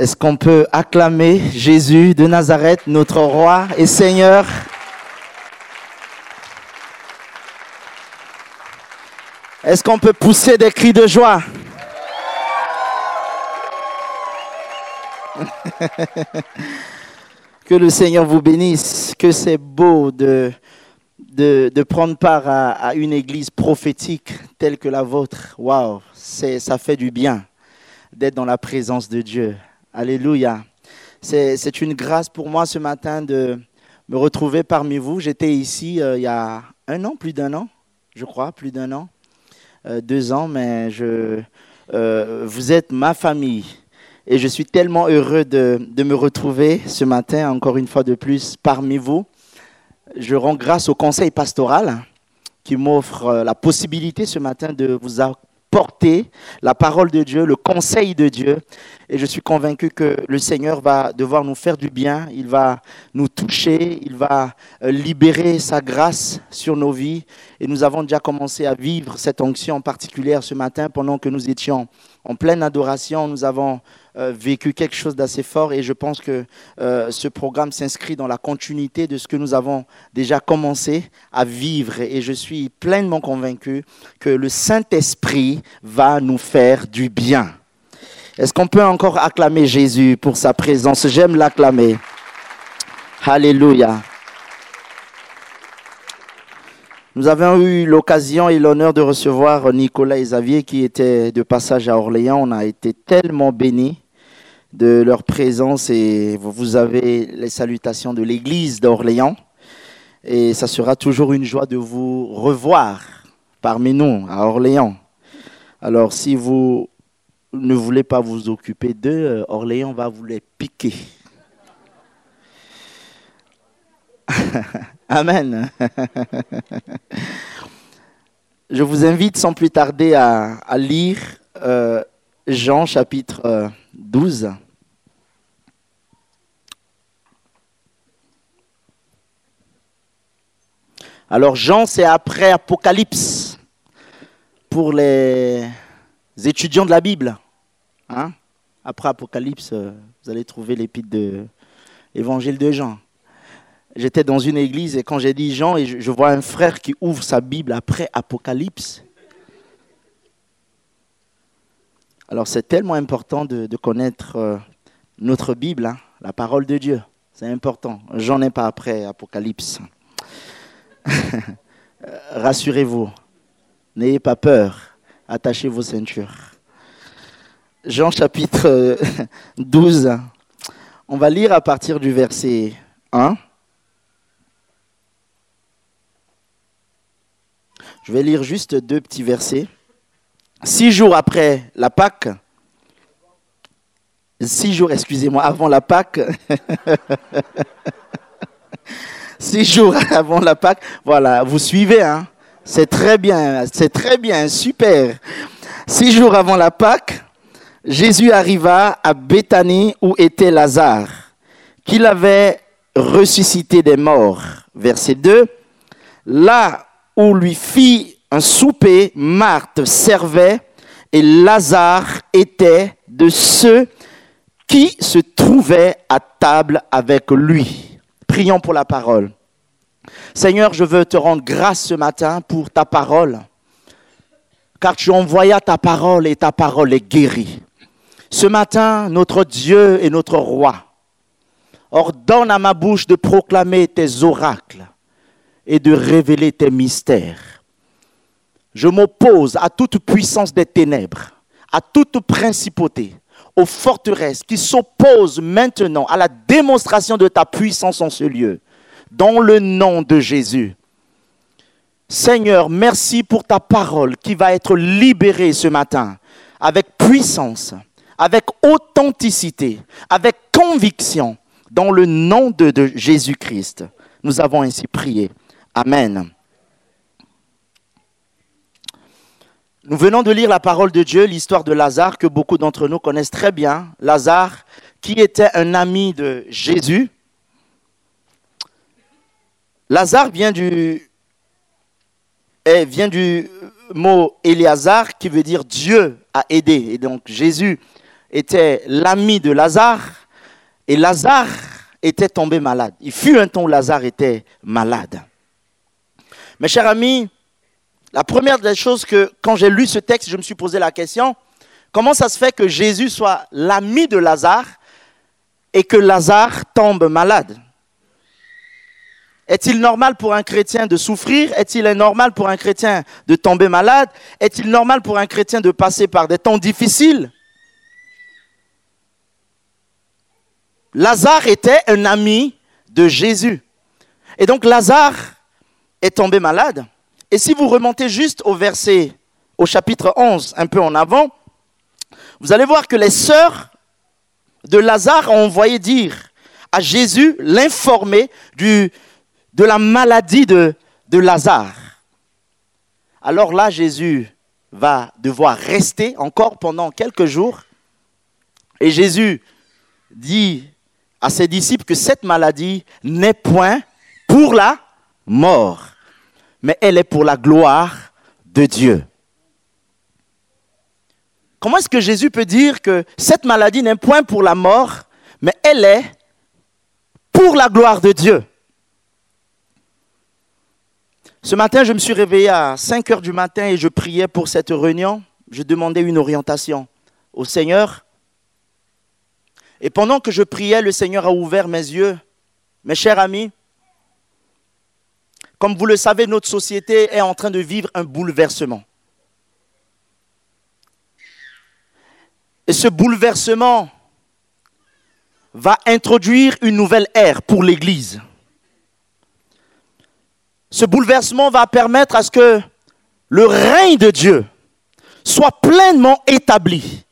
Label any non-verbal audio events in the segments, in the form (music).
Est-ce qu'on peut acclamer Jésus de Nazareth, notre roi et Seigneur? Est-ce qu'on peut pousser des cris de joie? (laughs) Que le Seigneur vous bénisse, que c'est beau de, de, prendre part à, une église prophétique telle que la vôtre. Waouh, ça fait du bien d'être dans la présence de Dieu. Alléluia. C'est une grâce pour moi ce matin de me retrouver parmi vous. J'étais ici euh, il y a un an, plus d'un an, je crois, plus d'un an, euh, deux ans, mais je, euh, vous êtes ma famille. Et je suis tellement heureux de, de, me retrouver ce matin, encore une fois de plus, parmi vous. Je rends grâce au conseil pastoral qui m'offre la possibilité ce matin de vous porter la parole de Dieu, le conseil de Dieu. Et je suis convaincu que le Seigneur va devoir nous faire du bien, il va nous toucher, il va euh, libérer sa grâce sur nos vies. Et nous avons déjà commencé à vivre cette onction particulière ce matin pendant que nous étions en pleine adoration. Nous avons euh, vécu quelque chose d'assez fort et je pense que euh, ce programme s'inscrit dans la continuité de ce que nous avons déjà commencé à vivre et je suis pleinement convaincu que le Saint-Esprit va nous faire du bien. Est-ce qu'on peut encore acclamer Jésus pour sa présence? J'aime l'acclamer. Alléluia. Nous avons eu l'occasion et l'honneur de recevoir Nicolas et Xavier qui étaient de passage à Orléans. On a été tellement bénis de leur présence et vous avez les salutations de l'église d'Orléans. Et ça sera toujours une joie de vous revoir parmi nous à Orléans. Alors si vous ne voulez pas vous occuper d'eux, Orléans va vous les piquer. (laughs) Amen. Je vous invite sans plus tarder à, lire euh, Jean chapitre 12. Euh, Alors Jean, c'est après Apocalypse pour les étudiants de la Bible. Hein? Après Apocalypse, euh, vous allez trouver l'épître de l'Évangile de Jean. J'étais dans une église et quand j'ai dit Jean, et je, vois un frère qui ouvre sa Bible après Apocalypse. Alors c'est tellement important de, connaître euh, notre Bible, hein, la parole de Dieu. C'est important. J'en ai pas après Apocalypse. (laughs) Rassurez-vous, n'ayez pas peur, attachez vos ceintures. Jean chapitre (laughs) 12, euh, on va lire à partir du verset 1. Je vais lire juste deux petits versets. Six jours après la Pâque, six jours, excusez-moi, avant la Pâque, (laughs) six jours avant la Pâque, voilà, vous suivez, hein C'est très bien, c'est très bien, super. Six jours avant la Pâque, Jésus arriva à Béthanie où était Lazare, qu'il avait ressuscité des morts. Verset 2. Là où lui fit un souper, Marthe servait et Lazare était de ceux qui se trouvaient à table avec lui. Prions pour la parole. Seigneur, je veux te rendre grâce ce matin pour ta parole, car tu envoyas ta parole et ta parole est guérie. Ce matin, notre Dieu et notre roi ordonne à ma bouche de proclamer tes oracles et de révéler tes mystères. Je m'oppose à toute puissance des ténèbres, à toute principauté, aux forteresses qui s'opposent maintenant à la démonstration de ta puissance en ce lieu, dans le nom de Jésus. Seigneur, merci pour ta parole qui va être libérée ce matin avec puissance, avec authenticité, avec conviction, dans le nom de, de Jésus-Christ. Nous avons ainsi prié. Amen. Nous venons de lire la parole de Dieu, l'histoire de Lazare que beaucoup d'entre nous connaissent très bien. Lazare, qui était un ami de Jésus. Lazare vient du, eh, vient du mot Éléazar qui veut dire Dieu a aidé. Et donc Jésus était l'ami de Lazare et Lazare était tombé malade. Il fut un temps où Lazare était malade. Mes chers amis, la première des choses que, quand j'ai lu ce texte, je me suis posé la question, comment ça se fait que Jésus soit l'ami de Lazare et que Lazare tombe malade? Est-il normal pour un chrétien de souffrir? Est-il normal pour un chrétien de tomber malade? Est-il normal pour un chrétien de passer par des temps difficiles? Lazare était un ami de Jésus. Et donc Lazare est tombé malade. Et si vous remontez juste au verset, au chapitre 11, un peu en avant, vous allez voir que les sœurs de Lazare ont envoyé dire à Jésus, l'informer de la maladie de, de Lazare. Alors là, Jésus va devoir rester encore pendant quelques jours. Et Jésus dit à ses disciples que cette maladie n'est point pour la mort, mais elle est pour la gloire de Dieu. Comment est-ce que Jésus peut dire que cette maladie n'est point pour la mort, mais elle est pour la gloire de Dieu? Ce matin, je me suis réveillé à 5 heures du matin et je priais pour cette réunion. Je demandais une orientation au Seigneur. Et pendant que je priais, le Seigneur a ouvert mes yeux. Mes chers amis, comme vous le savez, notre société est en train de vivre un bouleversement. Et ce bouleversement va introduire une nouvelle ère pour l'Église. Ce bouleversement va permettre à ce que le règne de Dieu soit pleinement établi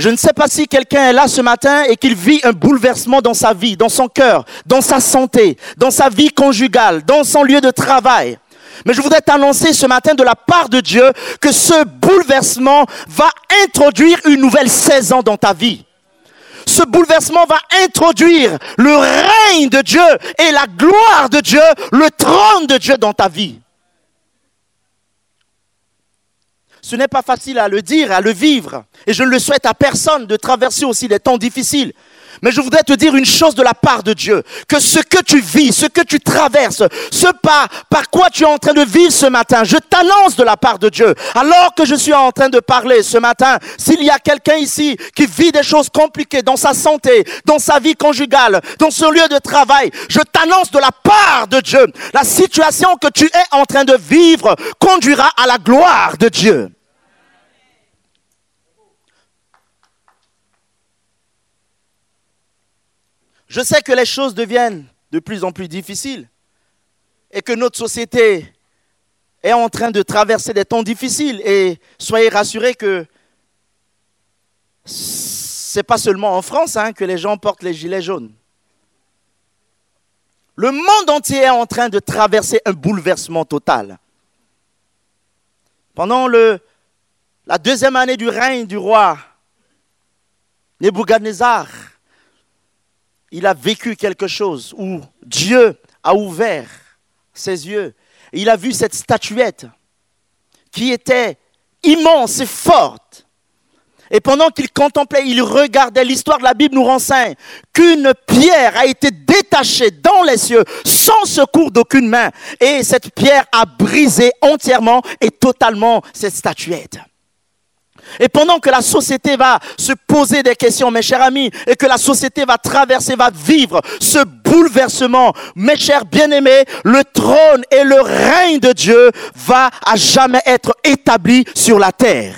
je ne sais pas si quelqu'un est là ce matin et qu'il vit un bouleversement dans sa vie, dans son cœur, dans sa santé, dans sa vie conjugale, dans son lieu de travail. Mais je voudrais t'annoncer ce matin de la part de Dieu que ce bouleversement va introduire une nouvelle saison dans ta vie. Ce bouleversement va introduire le règne de Dieu et la gloire de Dieu, le trône de Dieu dans ta vie. Ce n'est pas facile à le dire, à le vivre. Et je ne le souhaite à personne de traverser aussi des temps difficiles. Mais je voudrais te dire une chose de la part de Dieu, que ce que tu vis, ce que tu traverses, ce pas par quoi tu es en train de vivre ce matin, je t'annonce de la part de Dieu. Alors que je suis en train de parler ce matin, s'il y a quelqu'un ici qui vit des choses compliquées dans sa santé, dans sa vie conjugale, dans son lieu de travail, je t'annonce de la part de Dieu, la situation que tu es en train de vivre conduira à la gloire de Dieu. Je sais que les choses deviennent de plus en plus difficiles et que notre société est en train de traverser des temps difficiles. Et soyez rassurés que ce n'est pas seulement en France hein, que les gens portent les gilets jaunes. Le monde entier est en train de traverser un bouleversement total. Pendant la deuxième année du règne du roi Nebuchadnezzar, il a vécu quelque chose où Dieu a ouvert ses yeux. Il a vu cette statuette qui était immense et forte. Et pendant qu'il contemplait, il regardait, l'histoire de la Bible nous renseigne qu'une pierre a été détachée dans les cieux sans secours d'aucune main. Et cette pierre a brisé entièrement et totalement cette statuette. Et pendant que la société va se poser des questions, mes chers amis, et que la société va traverser, va vivre ce bouleversement, mes chers bien-aimés, le trône et le règne de Dieu va à jamais être établi sur la terre.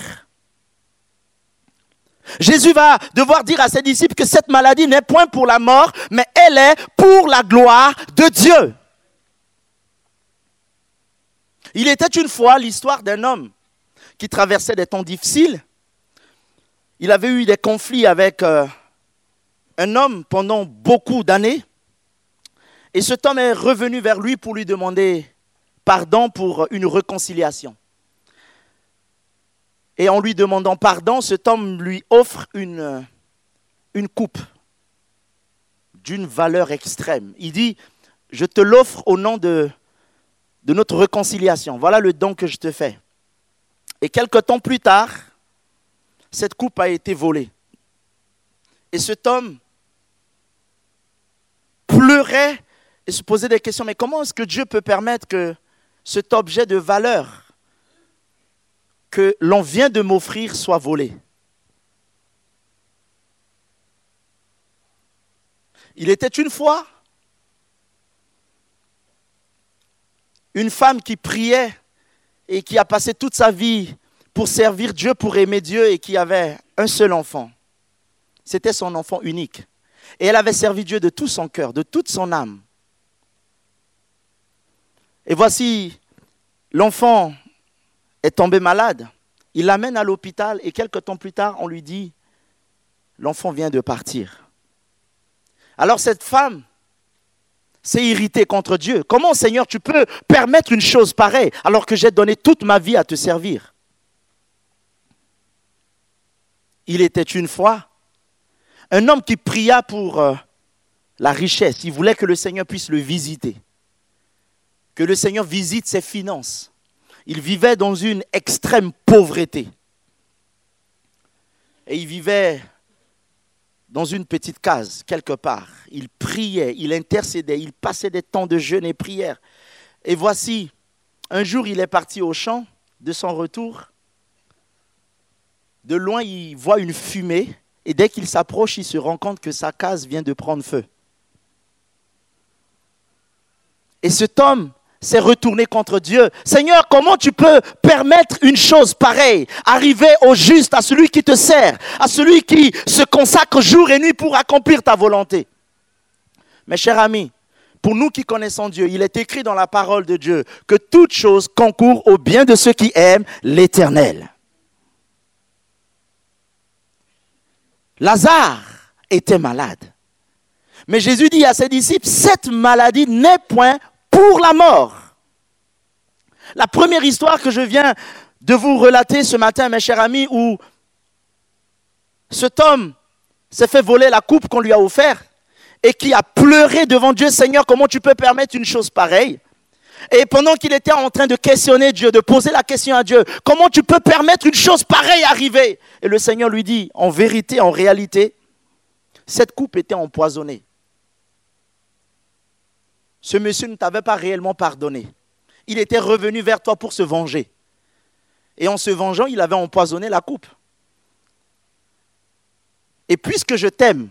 Jésus va devoir dire à ses disciples que cette maladie n'est point pour la mort, mais elle est pour la gloire de Dieu. Il était une fois l'histoire d'un homme qui traversait des temps difficiles. Il avait eu des conflits avec euh, un homme pendant beaucoup d'années. Et cet homme est revenu vers lui pour lui demander pardon pour une réconciliation. Et en lui demandant pardon, cet homme lui offre une, coupe d'une valeur extrême. Il dit, je te l'offre au nom de notre réconciliation. Voilà le don que je te fais. Et quelque temps plus tard, cette coupe a été volée. Et cet homme pleurait et se posait des questions. Mais comment est-ce que Dieu peut permettre que cet objet de valeur que l'on vient de m'offrir soit volé? Il était une fois une femme qui priait et qui a passé toute sa vie pour servir Dieu, pour aimer Dieu et qui avait un seul enfant. C'était son enfant unique. Et elle avait servi Dieu de tout son cœur, de toute son âme. Et voici, l'enfant est tombé malade. Il l'amène à l'hôpital et quelques temps plus tard, on lui dit, l'enfant vient de partir. Alors cette femme s'est irritée contre Dieu. Comment, Seigneur, tu peux permettre une chose pareille alors que j'ai donné toute ma vie à te servir? Il était une fois un homme qui pria pour euh, la richesse. Il voulait que le Seigneur puisse le visiter, que le Seigneur visite ses finances. Il vivait dans une extrême pauvreté. Et il vivait dans une petite case, quelque part. Il priait, il intercédait, il passait des temps de jeûne et prière. Et voici, un jour, il est parti au champ de son retour. De loin, il voit une fumée et dès qu'il s'approche, il se rend compte que sa case vient de prendre feu. Et cet homme s'est retourné contre Dieu. Seigneur, comment tu peux permettre une chose pareille Arriver au juste, à celui qui te sert, à celui qui se consacre jour et nuit pour accomplir ta volonté? Mes chers amis, pour nous qui connaissons Dieu, il est écrit dans la parole de Dieu que toute chose concourt au bien de ceux qui aiment l'Éternel. Lazare était malade. Mais Jésus dit à ses disciples, cette maladie n'est point pour la mort. La première histoire que je viens de vous relater ce matin, mes chers amis, où cet homme s'est fait voler la coupe qu'on lui a offerte et qui a pleuré devant Dieu, Seigneur, comment tu peux permettre une chose pareille? Et pendant qu'il était en train de questionner Dieu, de poser la question à Dieu, comment tu peux permettre une chose pareille arriver? Et le Seigneur lui dit, en vérité, en réalité, cette coupe était empoisonnée. Ce monsieur ne t'avait pas réellement pardonné. Il était revenu vers toi pour se venger. Et en se vengeant, il avait empoisonné la coupe. Et puisque je t'aime,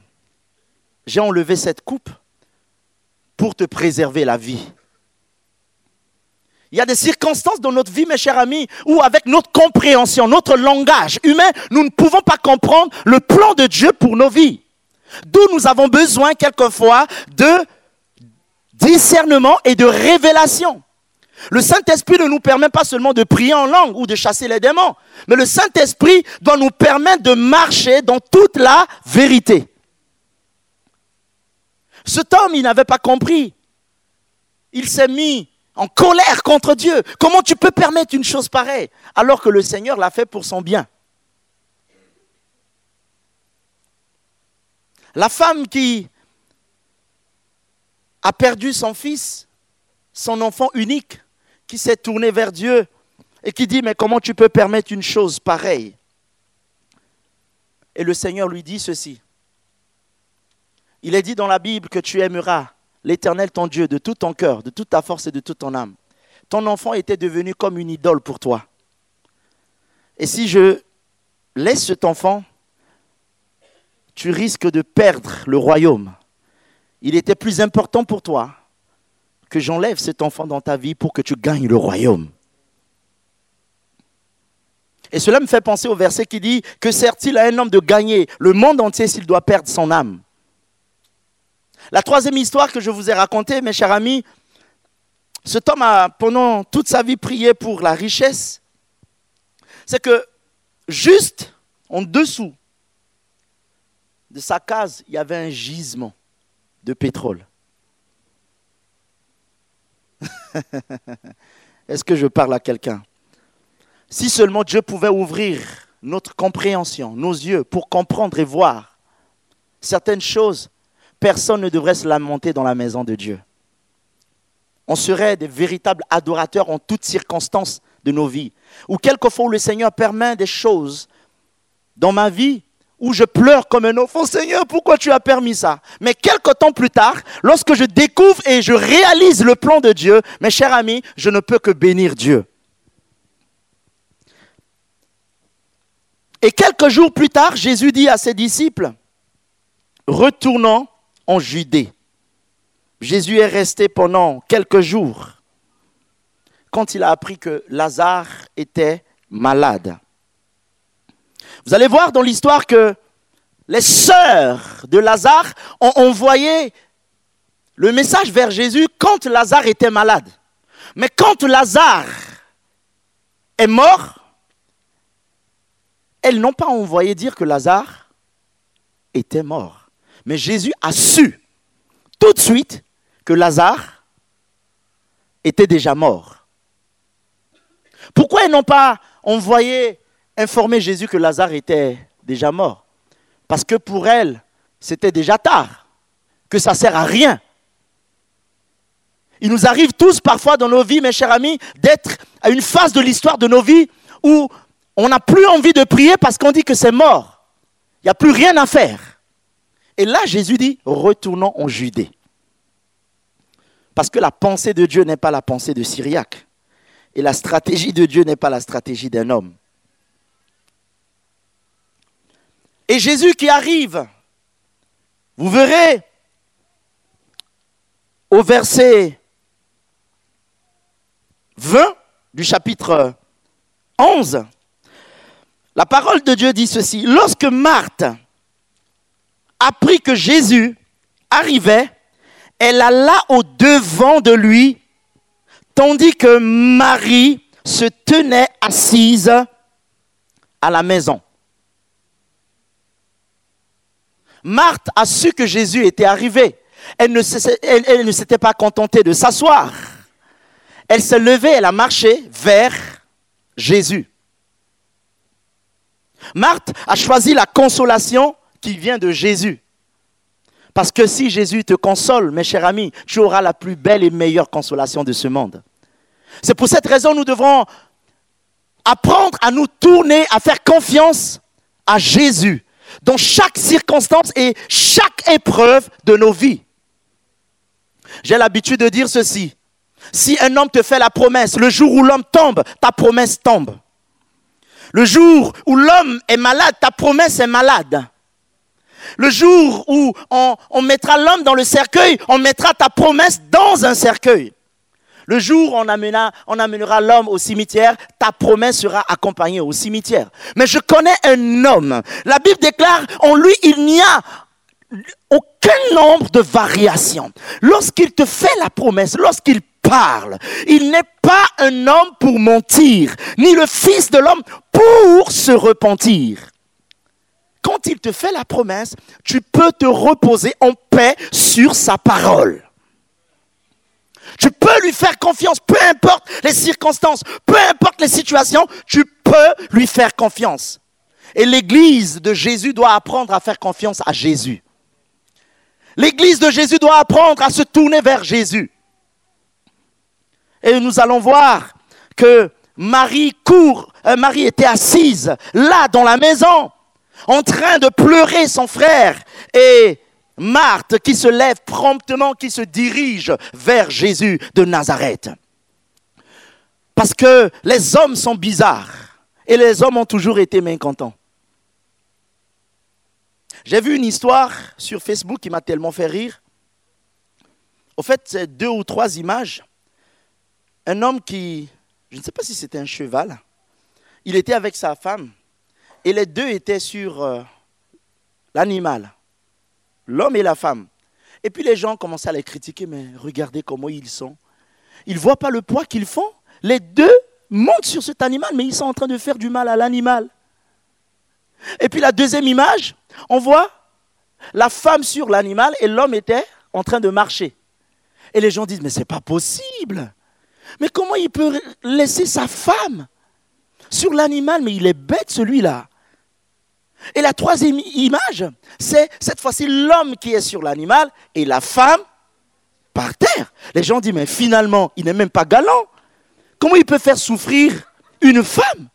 j'ai enlevé cette coupe pour te préserver la vie. Il y a des circonstances dans notre vie, mes chers amis, où avec notre compréhension, notre langage humain, nous ne pouvons pas comprendre le plan de Dieu pour nos vies. D'où nous avons besoin quelquefois de discernement et de révélation. Le Saint-Esprit ne nous permet pas seulement de prier en langue ou de chasser les démons, mais le Saint-Esprit doit nous permettre de marcher dans toute la vérité. Cet homme, il n'avait pas compris. Il s'est mis en colère contre Dieu. Comment tu peux permettre une chose pareille alors que le Seigneur l'a fait pour son bien? La femme qui a perdu son fils, son enfant unique, qui s'est tourné vers Dieu et qui dit, mais comment tu peux permettre une chose pareille? Et le Seigneur lui dit ceci. Il est dit dans la Bible que tu aimeras l'Éternel ton Dieu de tout ton cœur, de toute ta force et de toute ton âme. Ton enfant était devenu comme une idole pour toi. Et si je laisse cet enfant, tu risques de perdre le royaume. Il était plus important pour toi que j'enlève cet enfant dans ta vie pour que tu gagnes le royaume. Et cela me fait penser au verset qui dit que sert-il à un homme de gagner le monde entier s'il doit perdre son âme? La troisième histoire que je vous ai racontée, mes chers amis, cet homme a pendant toute sa vie prié pour la richesse. C'est que juste en dessous de sa case, il y avait un gisement de pétrole. (laughs) Est-ce que je parle à quelqu'un? Si seulement Dieu pouvait ouvrir notre compréhension, nos yeux, pour comprendre et voir certaines choses personne ne devrait se lamenter dans la maison de Dieu. On serait des véritables adorateurs en toutes circonstances de nos vies. Ou quelquefois le Seigneur permet des choses dans ma vie où je pleure comme un enfant, Seigneur, pourquoi tu as permis ça? Mais quelques temps plus tard, lorsque je découvre et je réalise le plan de Dieu, mes chers amis, je ne peux que bénir Dieu. Et quelques jours plus tard, Jésus dit à ses disciples, retournons en Judée. Jésus est resté pendant quelques jours quand il a appris que Lazare était malade. Vous allez voir dans l'histoire que les sœurs de Lazare ont envoyé le message vers Jésus quand Lazare était malade. Mais quand Lazare est mort, elles n'ont pas envoyé dire que Lazare était mort. Mais Jésus a su tout de suite que Lazare était déjà mort. Pourquoi elles n'ont pas envoyé informer Jésus que Lazare était déjà mort Parce que pour elles, c'était déjà tard, que ça ne sert à rien. Il nous arrive tous parfois dans nos vies, mes chers amis, d'être à une phase de l'histoire de nos vies où on n'a plus envie de prier parce qu'on dit que c'est mort. Il n'y a plus rien à faire. Et là, Jésus dit, retournons en Judée. Parce que la pensée de Dieu n'est pas la pensée de Syriac. Et la stratégie de Dieu n'est pas la stratégie d'un homme. Et Jésus qui arrive, vous verrez au verset 20 du chapitre 11, la parole de Dieu dit ceci. Lorsque Marthe apprit que Jésus arrivait, elle alla au devant de lui, tandis que Marie se tenait assise à la maison. Marthe a su que Jésus était arrivé. Elle ne, s'était pas contentée de s'asseoir. Elle s'est levée, elle a marché vers Jésus. Marthe a choisi la consolation qui vient de Jésus. Parce que si Jésus te console, mes chers amis, tu auras la plus belle et meilleure consolation de ce monde. C'est pour cette raison que nous devrons apprendre à nous tourner, à faire confiance à Jésus dans chaque circonstance et chaque épreuve de nos vies. J'ai l'habitude de dire ceci. Si un homme te fait la promesse, le jour où l'homme tombe, ta promesse tombe. Le jour où l'homme est malade, ta promesse est malade. Le jour où on, mettra l'homme dans le cercueil, on mettra ta promesse dans un cercueil. Le jour on amènera l'homme au cimetière, ta promesse sera accompagnée au cimetière. Mais je connais un homme. La Bible déclare, en lui, il n'y a aucun nombre de variations. Lorsqu'il te fait la promesse, lorsqu'il parle. Il n'est pas un homme pour mentir, ni le Fils de l'homme pour se repentir. Quand il te fait la promesse, tu peux te reposer en paix sur sa parole. Tu peux lui faire confiance, peu importe les circonstances, peu importe les situations, tu peux lui faire confiance. Et l'Église de Jésus doit apprendre à faire confiance à Jésus. L'Église de Jésus doit apprendre à se tourner vers Jésus. Et nous allons voir que Marie court, euh, Marie était assise là dans la maison, en train de pleurer son frère. Et Marthe qui se lève promptement, qui se dirige vers Jésus de Nazareth. Parce que les hommes sont bizarres et les hommes ont toujours été mécontents. J'ai vu une histoire sur Facebook qui m'a tellement fait rire. Au fait, c'est deux ou trois images un homme qui, je ne sais pas si c'était un cheval, il était avec sa femme et les deux étaient sur euh, l'animal, l'homme et la femme. Et puis les gens commençaient à les critiquer, mais regardez comment ils sont. Ils ne voient pas le poids qu'ils font. Les deux montent sur cet animal, mais ils sont en train de faire du mal à l'animal. Et puis la deuxième image, on voit la femme sur l'animal et l'homme était en train de marcher. Et les gens disent, mais ce n'est pas possible. Mais comment il peut laisser sa femme sur l'animal? Mais il est bête celui-là. Et la troisième image, c'est cette fois-ci l'homme qui est sur l'animal et la femme par terre. Les gens disent, mais finalement, il n'est même pas galant. Comment il peut faire souffrir une femme?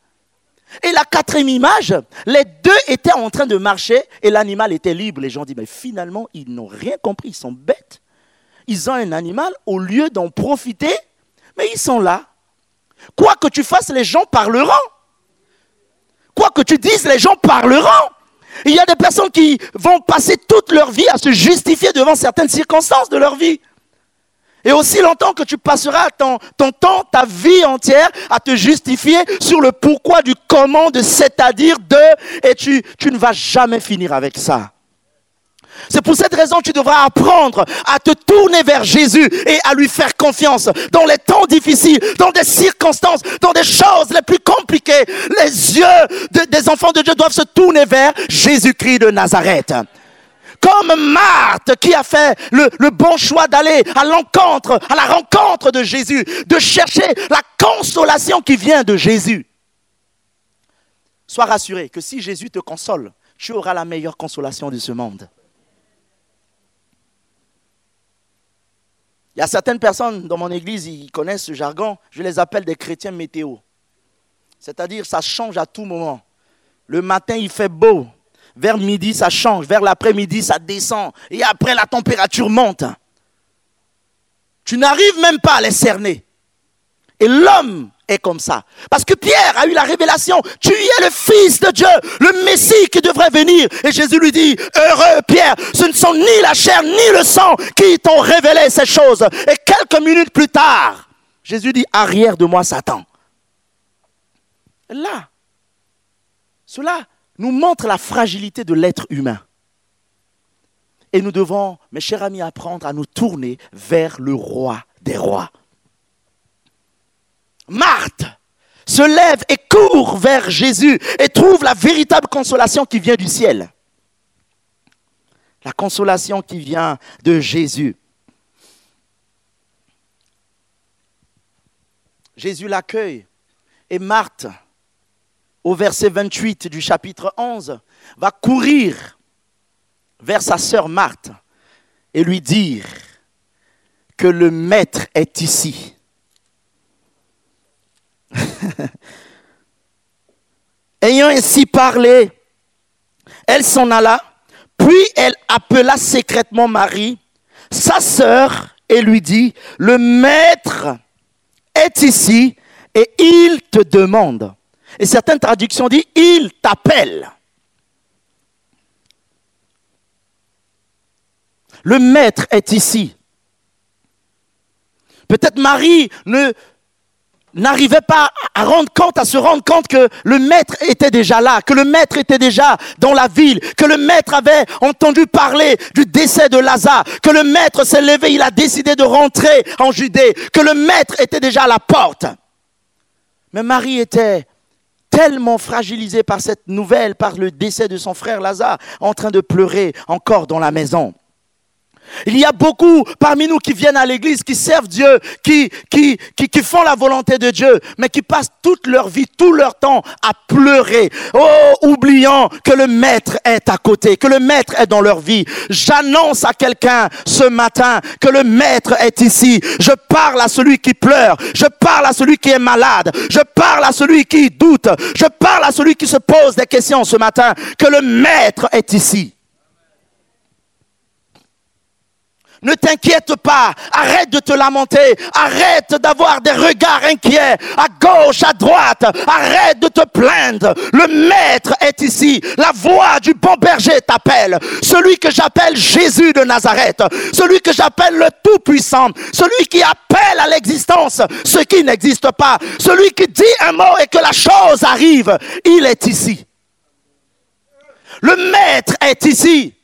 Et la quatrième image, les deux étaient en train de marcher et l'animal était libre. Les gens disent, mais finalement, ils n'ont rien compris, ils sont bêtes. Ils ont un animal, au lieu d'en profiter, mais ils sont là. Quoi que tu fasses, les gens parleront. Quoi que tu dises, les gens parleront. Il y a des personnes qui vont passer toute leur vie à se justifier devant certaines circonstances de leur vie. Et aussi longtemps que tu passeras ton, temps, ta vie entière à te justifier sur le pourquoi du comment de c'est-à-dire de, et tu, tu ne vas jamais finir avec ça. C'est pour cette raison que tu devras apprendre à te tourner vers Jésus et à lui faire confiance dans les temps difficiles, dans des circonstances, dans des choses les plus compliquées. Les yeux des enfants de Dieu doivent se tourner vers Jésus-Christ de Nazareth comme Marthe qui a fait le, le bon choix d'aller à l'encontre, à la rencontre de Jésus, de chercher la consolation qui vient de Jésus. Sois rassuré que si Jésus te console, tu auras la meilleure consolation de ce monde. Il y a certaines personnes dans mon église, ils connaissent ce jargon, je les appelle des chrétiens météo. C'est-à-dire, ça change à tout moment. Le matin, il fait beau. Vers midi, ça change. Vers l'après-midi, ça descend. Et après, la température monte. Tu n'arrives même pas à les cerner. Et l'homme est comme ça. Parce que Pierre a eu la révélation, tu es le Fils de Dieu, le Messie qui devrait venir. Et Jésus lui dit, heureux Pierre, ce ne sont ni la chair ni le sang qui t'ont révélé ces choses. Et quelques minutes plus tard, Jésus dit, arrière de moi Satan. Là, cela nous montre la fragilité de l'être humain. Et nous devons, mes chers amis, apprendre à nous tourner vers le roi des rois. Marthe se lève et court vers Jésus et trouve la véritable consolation qui vient du ciel. La consolation qui vient de Jésus. Jésus l'accueille et Marthe, au verset 28 du chapitre 11, va courir vers sa sœur Marthe et lui dire que le Maître est ici (laughs) Ayant ainsi parlé, elle s'en alla, puis elle appela secrètement Marie, sa sœur, et lui dit, le maître est ici et il te demande. Et certaines traductions disent, il t'appelle. Le maître est ici. Peut-être Marie ne n'arrivait pas à rendre compte, à se rendre compte que le maître était déjà là, que le maître était déjà dans la ville, que le maître avait entendu parler du décès de Lazare, que le maître s'est levé, il a décidé de rentrer en Judée, que le maître était déjà à la porte. Mais Marie était tellement fragilisée par cette nouvelle, par le décès de son frère Lazare, en train de pleurer encore dans la maison. Il y a beaucoup parmi nous qui viennent à l'église, qui servent Dieu, qui, qui, qui, font la volonté de Dieu, mais qui passent toute leur vie, tout leur temps à pleurer. Oh, oubliant que le maître est à côté, que le maître est dans leur vie. J'annonce à quelqu'un ce matin que le maître est ici. Je parle à celui qui pleure. Je parle à celui qui est malade. Je parle à celui qui doute. Je parle à celui qui se pose des questions ce matin, que le maître est ici. Ne t'inquiète pas. Arrête de te lamenter. Arrête d'avoir des regards inquiets à gauche, à droite. Arrête de te plaindre. Le maître est ici. La voix du bon berger t'appelle. Celui que j'appelle Jésus de Nazareth. Celui que j'appelle le Tout-Puissant. Celui qui appelle à l'existence ce qui n'existe pas. Celui qui dit un mot et que la chose arrive. Il est ici. Le maître est ici.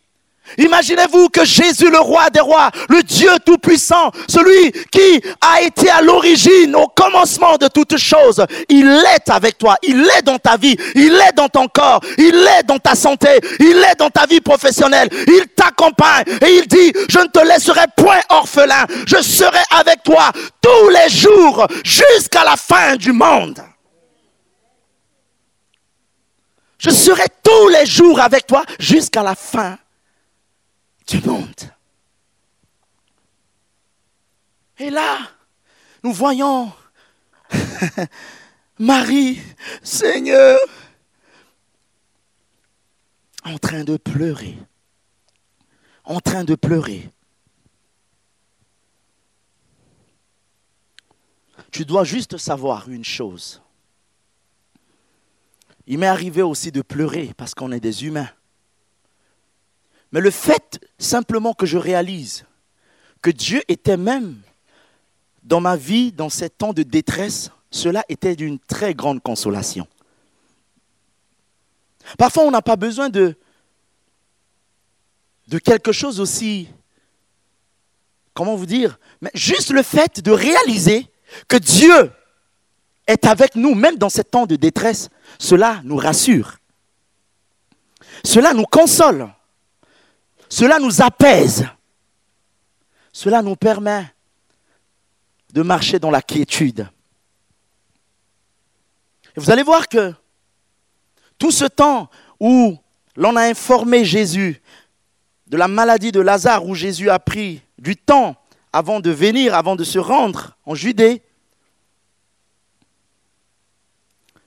Imaginez-vous que Jésus, le roi des rois, le Dieu tout-puissant, celui qui a été à l'origine, au commencement de toutes choses, il est avec toi, il est dans ta vie, il est dans ton corps, il est dans ta santé, il est dans ta vie professionnelle, il t'accompagne et il dit, je ne te laisserai point orphelin, je serai avec toi tous les jours jusqu'à la fin du monde. Je serai tous les jours avec toi jusqu'à la fin du monde. Et là, nous voyons (laughs) Marie, Seigneur, en train de pleurer, en train de pleurer. Tu dois juste savoir une chose. Il m'est arrivé aussi de pleurer parce qu'on est des humains. Mais le fait simplement que je réalise que Dieu était même dans ma vie, dans ces temps de détresse, cela était d'une très grande consolation. Parfois, on n'a pas besoin de, quelque chose aussi, comment vous dire, mais juste le fait de réaliser que Dieu est avec nous, même dans ces temps de détresse, cela nous rassure. Cela nous console. Cela nous apaise. Cela nous permet de marcher dans la quiétude. Et vous allez voir que tout ce temps où l'on a informé Jésus de la maladie de Lazare, où Jésus a pris du temps avant de venir, avant de se rendre en Judée,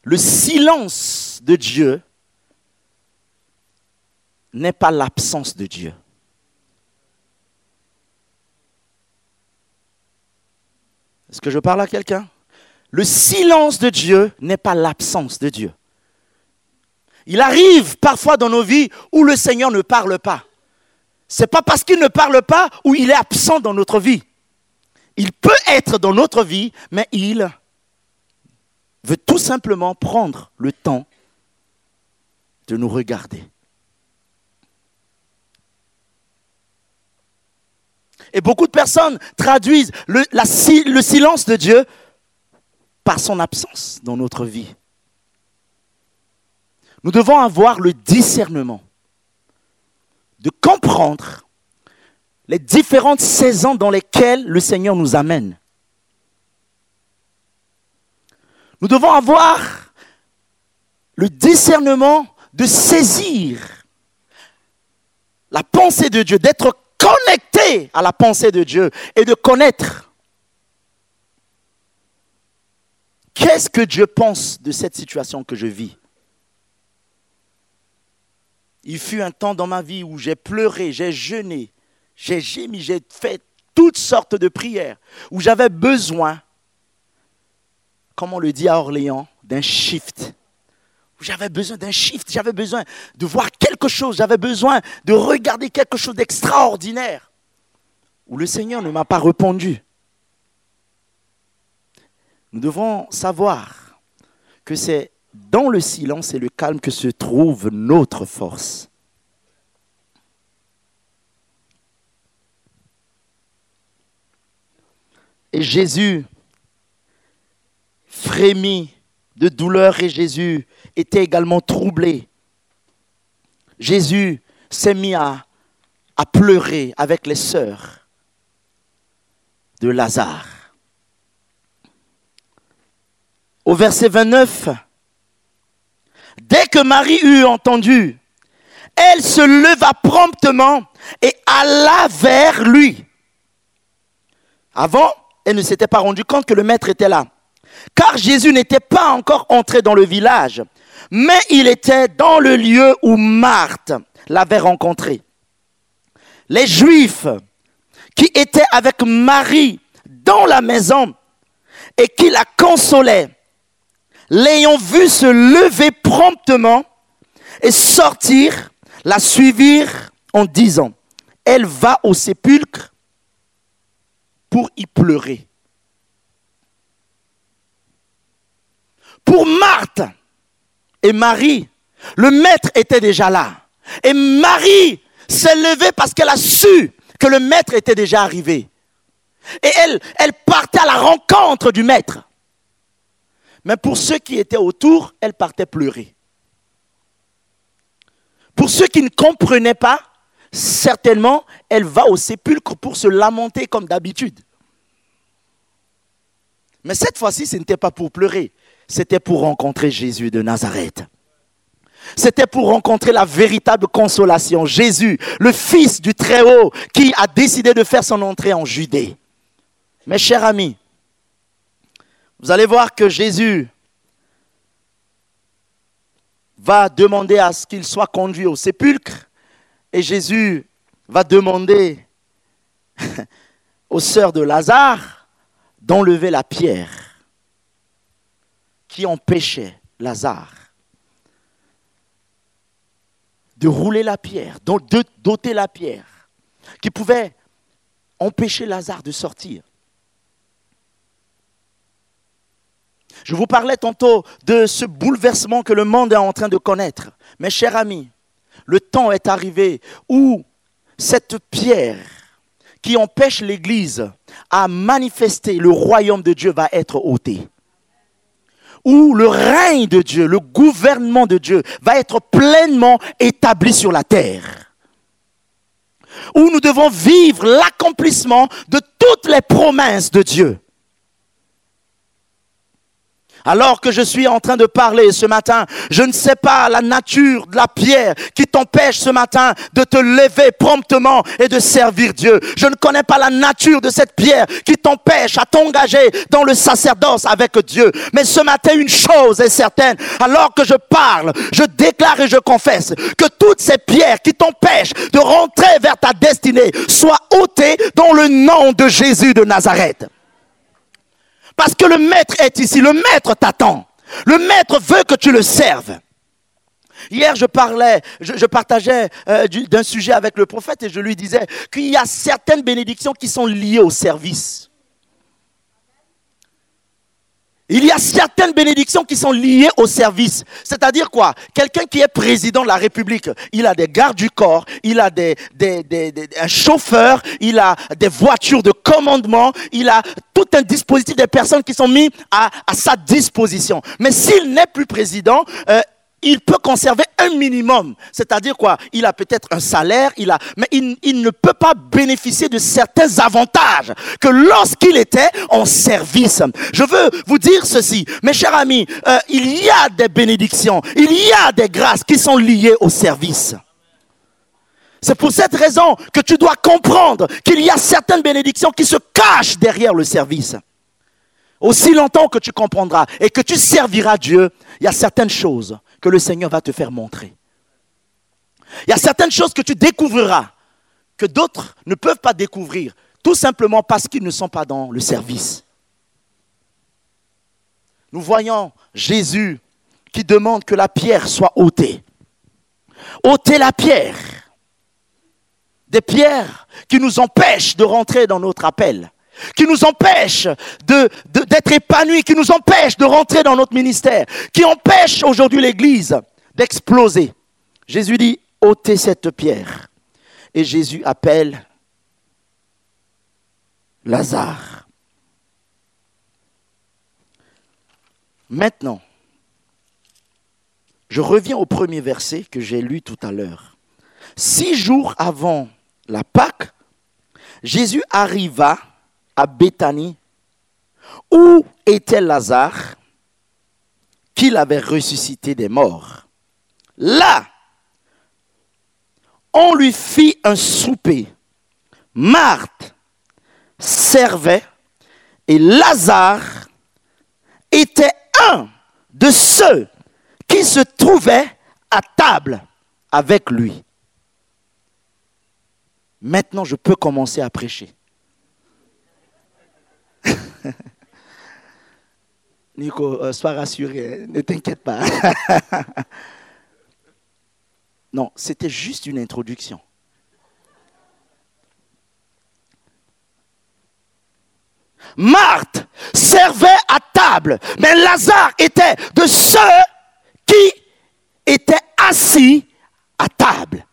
le silence de Dieu n'est pas l'absence de Dieu. Est-ce que je parle à quelqu'un? Le silence de Dieu n'est pas l'absence de Dieu. Il arrive parfois dans nos vies où le Seigneur ne parle pas. Ce n'est pas parce qu'il ne parle pas ou il est absent dans notre vie. Il peut être dans notre vie, mais il veut tout simplement prendre le temps de nous regarder. Et beaucoup de personnes traduisent le, le silence de Dieu par son absence dans notre vie. Nous devons avoir le discernement de comprendre les différentes saisons dans lesquelles le Seigneur nous amène. Nous devons avoir le discernement de saisir la pensée de Dieu, d'être connecté à la pensée de Dieu et de connaître qu'est-ce que Dieu pense de cette situation que je vis? Il fut un temps dans ma vie où j'ai pleuré, j'ai jeûné, j'ai gémi, j'ai fait toutes sortes de prières, où j'avais besoin comme on le dit à Orléans, d'un shift. J'avais besoin d'un shift, j'avais besoin de voir quelque chose, j'avais besoin de regarder quelque chose d'extraordinaire, où le Seigneur ne m'a pas répondu. Nous devons savoir que c'est dans le silence et le calme que se trouve notre force. Et Jésus frémit de douleur et Jésus était également troublé. Jésus s'est mis à, pleurer avec les sœurs de Lazare. Au verset 29, dès que Marie eut entendu, elle se leva promptement et alla vers lui. Avant, elle ne s'était pas rendue compte que le maître était là car Jésus n'était pas encore entré dans le village, mais il était dans le lieu où Marthe l'avait rencontré. Les Juifs qui étaient avec Marie dans la maison et qui la consolaient, l'ayant vue se lever promptement et sortir, la suivirent en disant, elle va au sépulcre pour y pleurer. Pour Marthe et Marie, le maître était déjà là. Et Marie s'est levée parce qu'elle a su que le maître était déjà arrivé. Et elle, elle partait à la rencontre du maître. Mais pour ceux qui étaient autour, elle partait pleurer. Pour ceux qui ne comprenaient pas, certainement, elle va au sépulcre pour se lamenter comme d'habitude. Mais cette fois-ci, ce n'était pas pour pleurer c'était pour rencontrer Jésus de Nazareth. C'était pour rencontrer la véritable consolation. Jésus, le Fils du Très-Haut, qui a décidé de faire son entrée en Judée. Mes chers amis, vous allez voir que Jésus va demander à ce qu'il soit conduit au sépulcre. Et Jésus va demander (laughs) aux sœurs de Lazare d'enlever la pierre qui empêchait Lazare de rouler la pierre, de doter la pierre, qui pouvait empêcher Lazare de sortir. Je vous parlais tantôt de ce bouleversement que le monde est en train de connaître. Mes chers amis, le temps est arrivé où cette pierre qui empêche l'Église à manifester le royaume de Dieu va être ôtée. Où le règne de Dieu, le gouvernement de Dieu va être pleinement établi sur la terre. Où nous devons vivre l'accomplissement de toutes les promesses de Dieu. Alors que je suis en train de parler ce matin, je ne sais pas la nature de la pierre qui t'empêche ce matin de te lever promptement et de servir Dieu. Je ne connais pas la nature de cette pierre qui t'empêche à t'engager dans le sacerdoce avec Dieu. Mais ce matin, une chose est certaine. Alors que je parle, je déclare et je confesse que toutes ces pierres qui t'empêchent de rentrer vers ta destinée soient ôtées dans le nom de Jésus de Nazareth. Parce que le maître est ici, le maître t'attend. Le maître veut que tu le serves. Hier, je parlais, je, partageais euh, d'un sujet avec le prophète et je lui disais qu'il y a certaines bénédictions qui sont liées au service. Il y a certaines bénédictions qui sont liées au service. C'est-à-dire quoi? Quelqu'un qui est président de la République, il a des gardes du corps, il a des, des, des, un chauffeur, il a des voitures de commandement, il a tout un dispositif des personnes qui sont mises à, à sa disposition. Mais s'il n'est plus président, euh, il peut conserver un minimum. C'est-à-dire quoi? Il a peut-être un salaire, il a, mais il, ne peut pas bénéficier de certains avantages que lorsqu'il était en service. Je veux vous dire ceci, mes chers amis, euh, il y a des bénédictions, il y a des grâces qui sont liées au service. C'est pour cette raison que tu dois comprendre qu'il y a certaines bénédictions qui se cachent derrière le service. Aussi longtemps que tu comprendras et que tu serviras Dieu, il y a certaines choses que le Seigneur va te faire montrer. Il y a certaines choses que tu découvriras que d'autres ne peuvent pas découvrir, tout simplement parce qu'ils ne sont pas dans le service. Nous voyons Jésus qui demande que la pierre soit ôtée. ôter la pierre. Des pierres qui nous empêchent de rentrer dans notre appel qui nous empêche d'être épanouis, qui nous empêche de rentrer dans notre ministère, qui empêche aujourd'hui l'Église d'exploser. Jésus dit, ôtez cette pierre. Et Jésus appelle Lazare. Maintenant, je reviens au premier verset que j'ai lu tout à l'heure. Six jours avant la Pâque, Jésus arriva à Béthanie, où était Lazare, qu'il avait ressuscité des morts. Là, on lui fit un souper. Marthe servait et Lazare était un de ceux qui se trouvaient à table avec lui. Maintenant, je peux commencer à prêcher. Nico, euh, sois rassuré, ne t'inquiète pas. (laughs) non, c'était juste une introduction. Marthe servait à table, mais Lazare était de ceux qui étaient assis à table.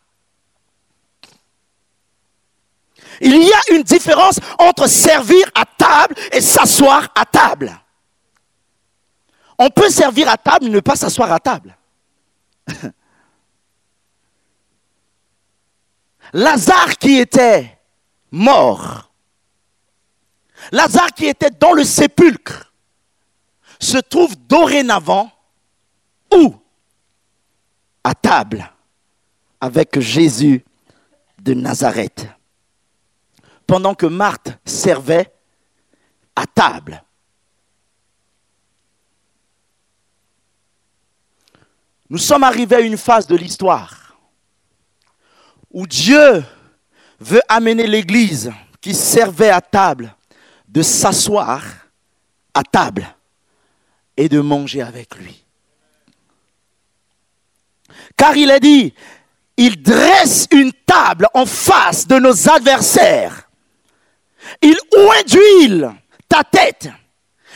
Il y a une différence entre servir à table et s'asseoir à table. On peut servir à table ne pas s'asseoir à table. (laughs) Lazare qui était mort, Lazare qui était dans le sépulcre, se trouve dorénavant où? À table avec Jésus de Nazareth pendant que Marthe servait à table. Nous sommes arrivés à une phase de l'histoire où Dieu veut amener l'Église qui servait à table de s'asseoir à table et de manger avec lui. Car il a dit, il dresse une table en face de nos adversaires. Il oint ta tête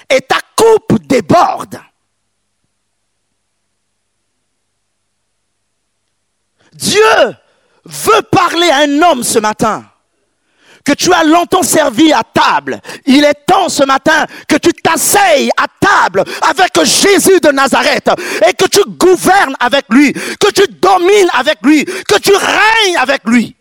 et ta coupe déborde. Dieu veut parler à un homme ce matin que tu as longtemps servi à table. Il est temps ce matin que tu t'asseyes à table avec Jésus de Nazareth et que tu gouvernes avec lui, que tu domines avec lui, que tu règnes avec lui.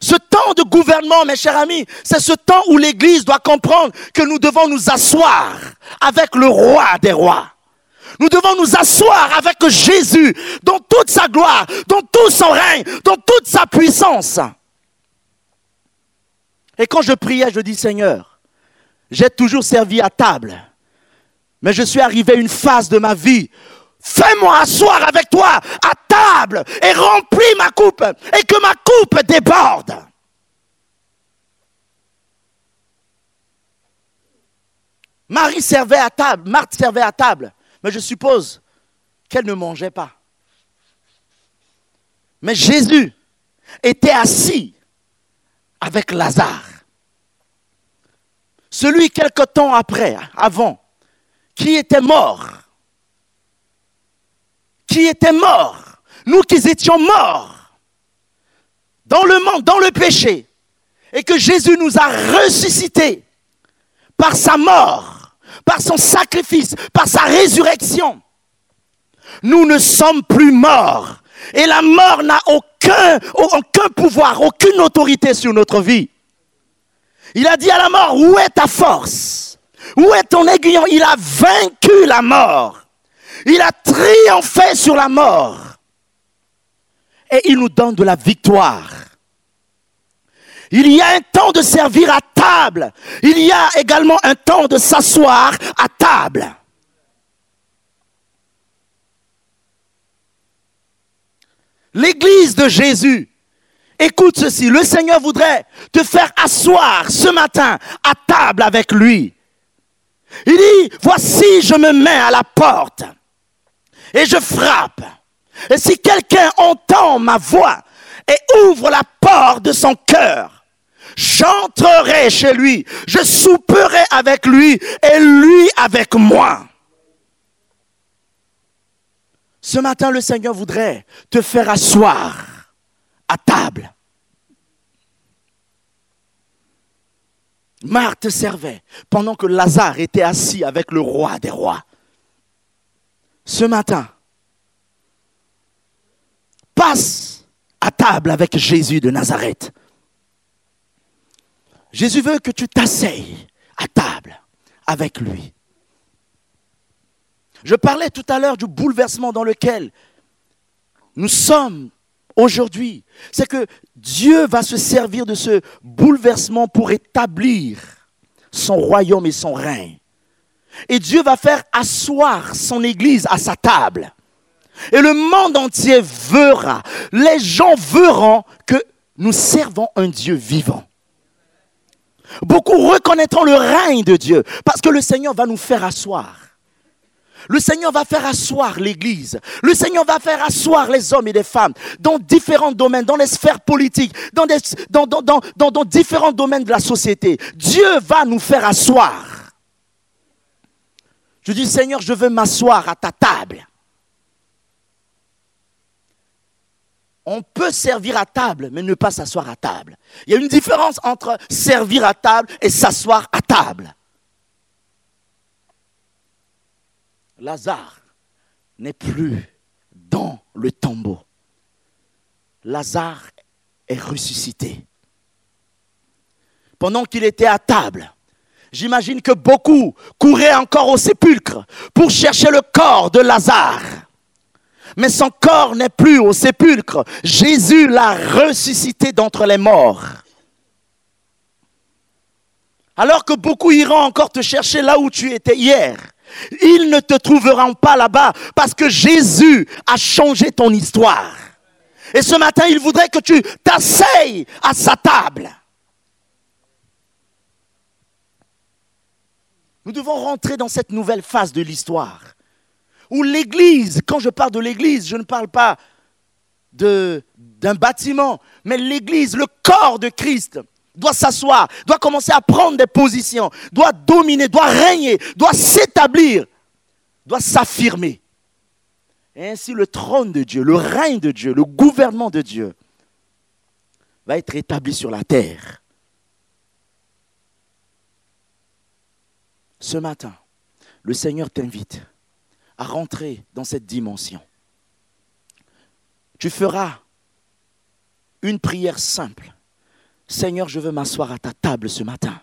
Ce temps de gouvernement, mes chers amis, c'est ce temps où l'Église doit comprendre que nous devons nous asseoir avec le roi des rois. Nous devons nous asseoir avec Jésus dans toute sa gloire, dans tout son règne, dans toute sa puissance. Et quand je priais, je dis Seigneur, j'ai toujours servi à table, mais je suis arrivé à une phase de ma vie. Fais-moi asseoir avec toi à table et remplis ma coupe et que ma coupe déborde. Marie servait à table, Marthe servait à table. Mais je suppose qu'elle ne mangeait pas. Mais Jésus était assis avec Lazare. Celui quelque temps après, avant, qui était mort. Qui était mort. Nous qui étions morts dans le monde, dans le péché. Et que Jésus nous a ressuscités par sa mort par son sacrifice, par sa résurrection. Nous ne sommes plus morts. Et la mort n'a aucun, pouvoir, aucune autorité sur notre vie. Il a dit à la mort, où est ta force? Où est ton aiguillon? Il a vaincu la mort. Il a triomphé sur la mort. Et il nous donne de la victoire. Il y a un temps de servir à table. Il y a également un temps de s'asseoir à table. L'église de Jésus, écoute ceci, le Seigneur voudrait te faire asseoir ce matin à table avec lui. Il dit, voici, je me mets à la porte et je frappe. Et si quelqu'un entend ma voix et ouvre la porte de son cœur, j'entrerai chez lui, je souperai avec lui et lui avec moi. Ce matin, le Seigneur voudrait te faire asseoir à table. Marthe servait pendant que Lazare était assis avec le roi des rois. Ce matin, passe à table avec Jésus de Nazareth. Jésus veut que tu t'asseyes à table avec lui. Je parlais tout à l'heure du bouleversement dans lequel nous sommes aujourd'hui. C'est que Dieu va se servir de ce bouleversement pour établir son royaume et son règne. Et Dieu va faire asseoir son Église à sa table. Et le monde entier verra, les gens verront que nous servons un Dieu vivant. Beaucoup reconnaîtront le règne de Dieu parce que le Seigneur va nous faire asseoir. Le Seigneur va faire asseoir l'Église. Le Seigneur va faire asseoir les hommes et les femmes dans différents domaines, dans les sphères politiques, dans, différents domaines de la société. Dieu va nous faire asseoir. Je dis, Seigneur, je veux m'asseoir à ta table. On peut servir à table, mais ne pas s'asseoir à table. Il y a une différence entre servir à table et s'asseoir à table. Lazare n'est plus dans le tombeau. Lazare est ressuscité. Pendant qu'il était à table, j'imagine que beaucoup couraient encore au sépulcre pour chercher le corps de Lazare mais son corps n'est plus au sépulcre. Jésus l'a ressuscité d'entre les morts. Alors que beaucoup iront encore te chercher là où tu étais hier, Ils ne te trouveront pas là-bas parce que Jésus a changé ton histoire. Et ce matin, il voudrait que tu t'asseyes à sa table. Nous devons rentrer dans cette nouvelle phase de l'histoire où l'Église, quand je parle de l'Église, je ne parle pas d'un bâtiment, mais l'Église, le corps de Christ, doit s'asseoir, doit commencer à prendre des positions, doit dominer, doit régner, doit s'établir, doit s'affirmer. Et ainsi le trône de Dieu, le règne de Dieu, le gouvernement de Dieu va être établi sur la terre. Ce matin, le Seigneur t'invite à rentrer dans cette dimension. Tu feras une prière simple. Seigneur, je veux m'asseoir à ta table ce matin.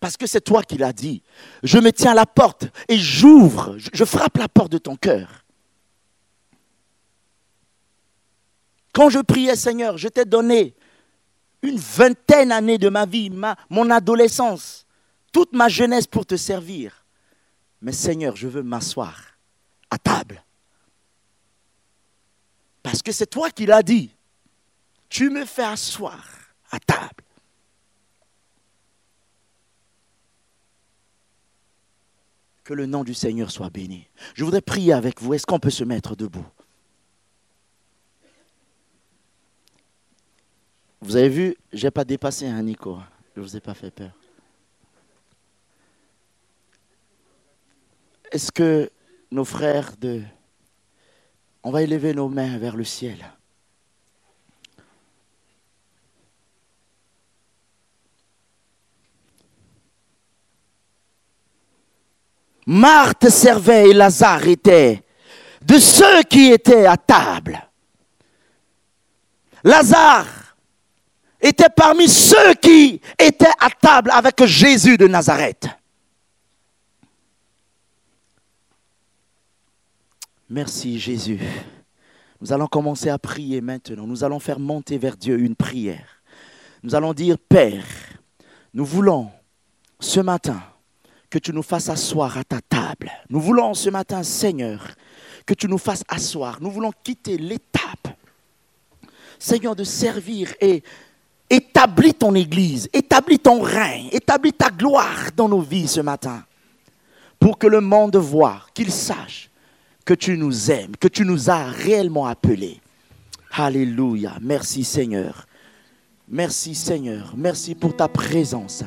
Parce que c'est toi qui l'as dit. Je me tiens à la porte et j'ouvre, je frappe la porte de ton cœur. Quand je priais, Seigneur, je t'ai donné une vingtaine d'années de ma vie, mon adolescence, toute ma jeunesse pour te servir. Mais Seigneur, je veux m'asseoir à table. Parce que c'est toi qui l'as dit. Tu me fais asseoir à table. Que le nom du Seigneur soit béni. Je voudrais prier avec vous. Est-ce qu'on peut se mettre debout? Vous avez vu, je n'ai pas dépassé un Nico. Je ne vous ai pas fait peur. Est-ce que nos frères de... On va élever nos mains vers le ciel? Marthe servait et Lazare était de ceux qui étaient à table. Lazare était parmi ceux qui étaient à table avec Jésus de Nazareth. Merci Jésus. Nous allons commencer à prier maintenant. Nous allons faire monter vers Dieu une prière. Nous allons dire, Père, nous voulons ce matin que tu nous fasses asseoir à ta table. Nous voulons ce matin, Seigneur, que tu nous fasses asseoir. Nous voulons quitter l'étape, Seigneur, de servir et établir ton Église, établir ton règne, établir ta gloire dans nos vies ce matin. Pour que le monde voit, qu'il sache que tu nous aimes, que tu nous as réellement appelés. Alléluia. Merci Seigneur. Merci Seigneur. Merci pour ta présence.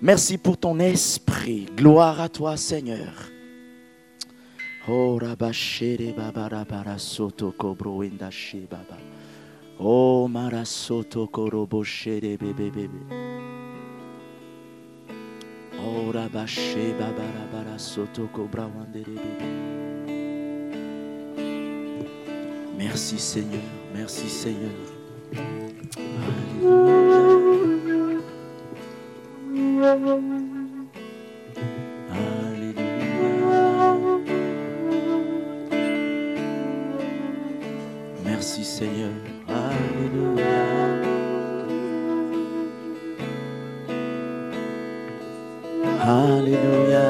Merci pour ton esprit. Gloire à toi, Seigneur. Oh, soto. Oh, marasoto korobo shere bebe bebe. Oh, rabashe babara bara soto kobra bebe. Merci Seigneur, merci Seigneur. Alléluia. Merci Seigneur. Alléluia. Alléluia.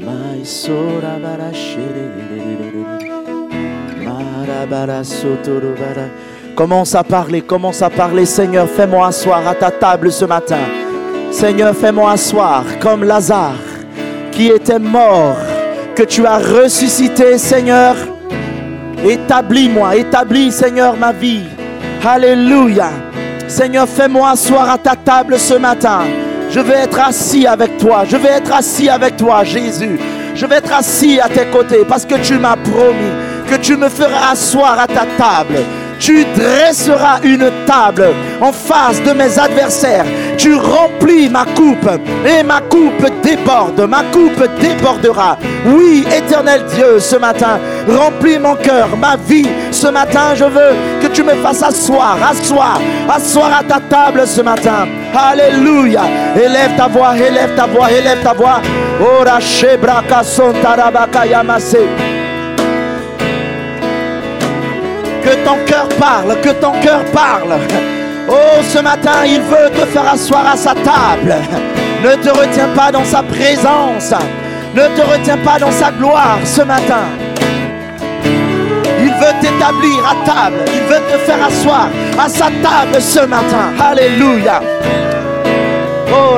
Maïsora barachere. Commence à parler, commence à parler. Seigneur, fais-moi asseoir à ta table ce matin. Seigneur, fais-moi asseoir comme Lazare qui était mort, que tu as ressuscité, Seigneur. Établis-moi, établis, Seigneur, ma vie. Alléluia. Seigneur, fais-moi asseoir à ta table ce matin. Je veux être assis avec toi. Je veux être assis avec toi, Jésus. Je vais être assis à tes côtés parce que tu m'as promis que tu me feras asseoir à ta table tu dresseras une table en face de mes adversaires. Tu remplis ma coupe et ma coupe déborde. Ma coupe débordera. Oui, éternel Dieu, ce matin, remplis mon cœur, ma vie. Ce matin, je veux que tu me fasses asseoir, asseoir, asseoir à ta table ce matin. Alléluia. Élève ta voix, élève ta voix, élève ta voix. Ton cœur parle, que ton cœur parle. Oh, ce matin, il veut te faire asseoir à sa table. Ne te retiens pas dans sa présence. Ne te retiens pas dans sa gloire ce matin. Il veut t'établir à table. Il veut te faire asseoir à sa table ce matin. Alléluia. Oh.